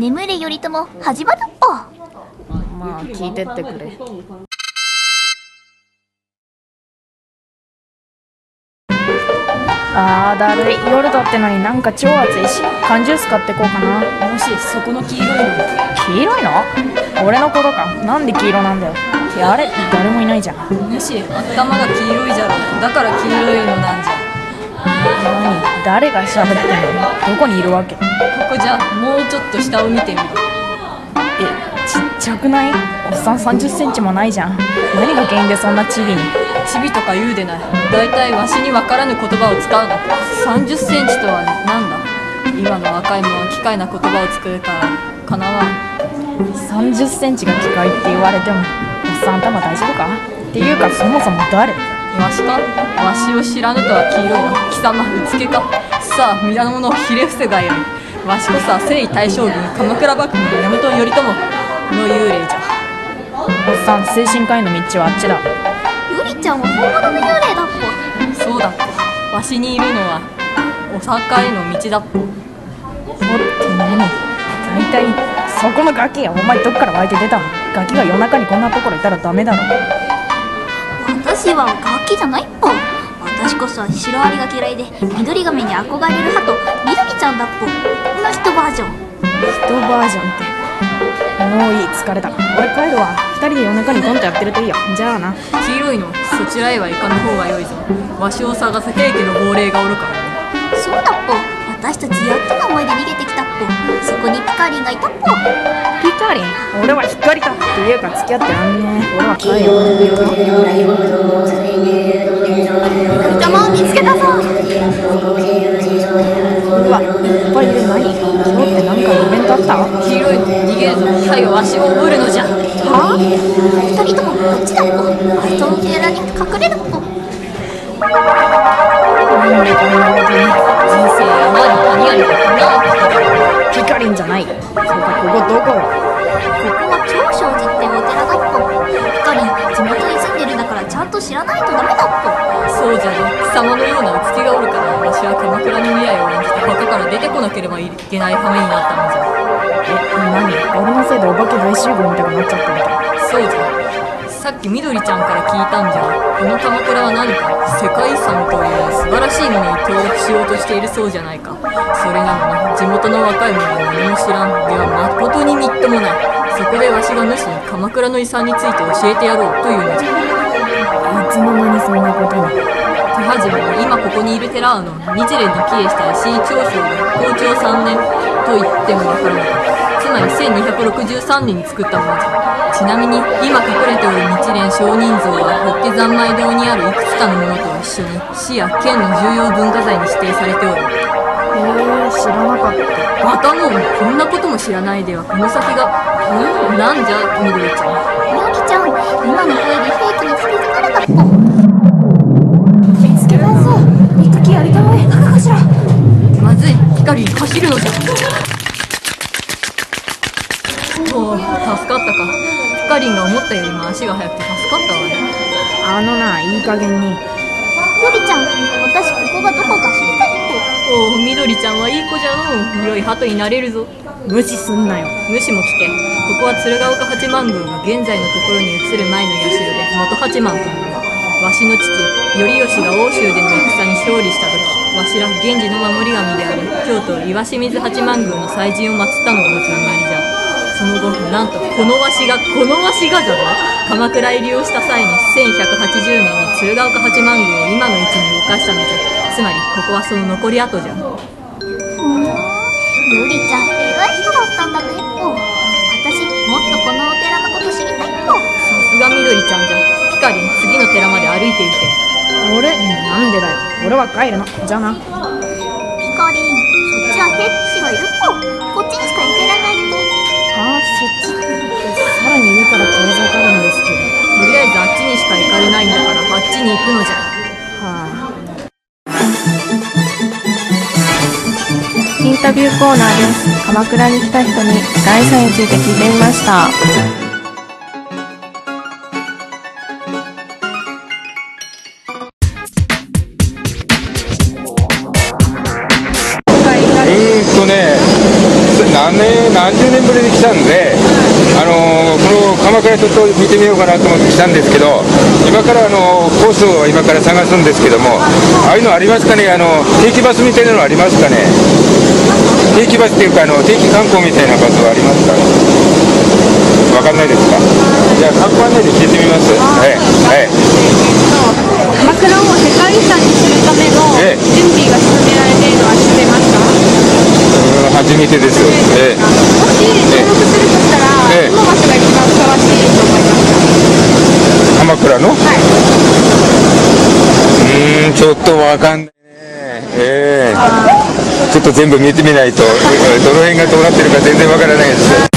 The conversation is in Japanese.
眠れ頼朝始まるっぽ。まあ聞いてってくれ。あーだるい。夜だってのになんか超暑いし缶ジュース買ってこうかな。もしそこの黄色いの？黄色いの？俺のことか。なんで黄色なんだよ。いやあれ？誰もいないじゃん。もし頭が黄色いじゃろ。だから黄色いのなんじゃ何誰が喋ってんの？どこにいるわけ？ここじゃもうちょっと下を見てみるえちっちゃくない？おっさん3 0センチもないじゃん。何が原因でそんなチビに？チビとか言うでない。だいたいわしに分からぬ言葉を使うな。3 0センチとは何だ？今の若い者は機械な言葉を作るからかなわん。3 0センチが機械って言われてもおっさん頭大丈夫か？っていうかそもそも誰？わしかわしを知らぬとは黄色いな貴様うつけかさあ皆の者をひれ伏せがよいわしこそは征夷大将軍鎌倉幕府の源頼朝の幽霊じゃ。おっさん精神科医の道はあっちだ。ゆりちゃんは本物の幽霊だっぽ。そうだっぽ。わしにいるのはお坂への道だっぽ。ほって何？大体そこのガキやお前どっから湧いて出たの？ガキが夜中にこんなところいたらダメだろ私は楽器じゃないっぽ私こそはシロアリが嫌いで緑亀に憧れる鳩みどりちゃんだっぽ。の人バージョン。人バージョンって。もういい疲れた俺帰るわ。二人で夜中にコントやってるといいよ。じゃあな。黄色いの。そちらへは行かぬ方がよいぞ。わしを探す平家の亡霊がおるからね。そうだっぽ。私たちやっとの思いで逃げてきたっぽ。そこにピカリンがいたっぽ。ピカリン俺は光だっていうか付き合ってらんねえ俺は帰る邪魔を見つけた。ぞうわいっぱいいる何今日って何かイベントあった。黄色いの逃げるぞはいわしをおるのじゃはあ二人ともこっちだっぽあいつの寺に隠れるっぽだなピカリンじゃない。そうかここどこよここは長生寺ってお寺だっぽ。ピカリン地元に住んでるんだからちゃんと知らないとダメだっぽ。そうじゃろ貴様のようなうつけがおるからわしは鎌倉の未来を演じて墓から出てこなければいけない羽目になったのじゃ。え何？俺のせいでお化け大集合みたいになっちゃったさっきみどりちゃんから聞いたんじゃこの鎌倉は何か？世界遺産という素晴らしいものに登録しようとしているそうじゃないか。それなのに地元の若い者は何も知らん。では誠にみっともない。そこでわしが主に鎌倉の遺産について教えてやろうというのじゃ。いつの間にそんなことに。手始めに今ここにいる寺の日蓮の帰依した石井長宗が校長3年と言ってもわからない。つまり1263年に作ったものじゃ。ちなみに今隠れておる日蓮上人像は法華三昧堂にあるいくつかのものと一緒に市や県の重要文化財に指定されておる。へえ知らなかった。バカモンこんなことも知らないではこの先がうんなんじゃみどりちゃん。みどりちゃん今の声でフェイクにつけてから。だっぽ見つけたぞ。行く気ありたまえかしらまずい。ピカリン走るのじゃおお助かったか。ピカリンが思ったよりも足が速くて助かったわね。あのないい加減に。ゆりちゃん私ここがどこか知りたいっおおみどりちゃんはいい子じゃのう。良い鳩になれるぞ。無視すんなよ。無視も聞け。ここは鶴岡八幡宮が現在のところに移る前の社で元八幡というわしの父頼義が奥州での戦に勝利した時わしら源氏の守り神である。京都岩清水八幡宮の祭神を祀ったのがおつながりじゃその後なんとこのわしがこのわしがじゃぞ鎌倉入りをした際に1180年に鶴岡八幡宮を今の位置に動かしたのじゃ。つまりここはその残り跡じゃ。ぽふーん。ゆりちゃん偉い人だったんだねっぽ私もっとこのお寺のこと知りたいっぽさすがみどりちゃんじゃ。ピカリン次の寺まで歩いていて。俺なんでだよ。俺は帰るの。じゃあな。ピカリン。そっちは兵士がいるっぽ。こっちにしか行けられないあそっちさらに上から遠ざかるんですけどとりあえずあっちにしか行かれないんだからあっちに行くのじゃはあインタビューコーナーです。鎌倉に来た人に世界遺産について聞いてみました。何何年何十年ぶりに来たんであのこの鎌倉ちょっと見てみようかなと思って来たんですけど今からあのコースを今から探すんですけどもああいうのありますかね？あの定期バスみたいなのありますかね？定期バスっていうかあの定期観光みたいなバスはありますかわかんないですか？じゃあ観光案内で聞いてみます。はいはい鎌倉を世界遺産にするためのええ準備が進められているのは知ってますかうん初めてですええもし登録するとしたら、ええどの場所が一番ふさわしいと思いますか鎌倉の、うーんちょっとわかんないね。ええ。ちょっと全部見てみないとどの辺がどうなってるか全然わからないです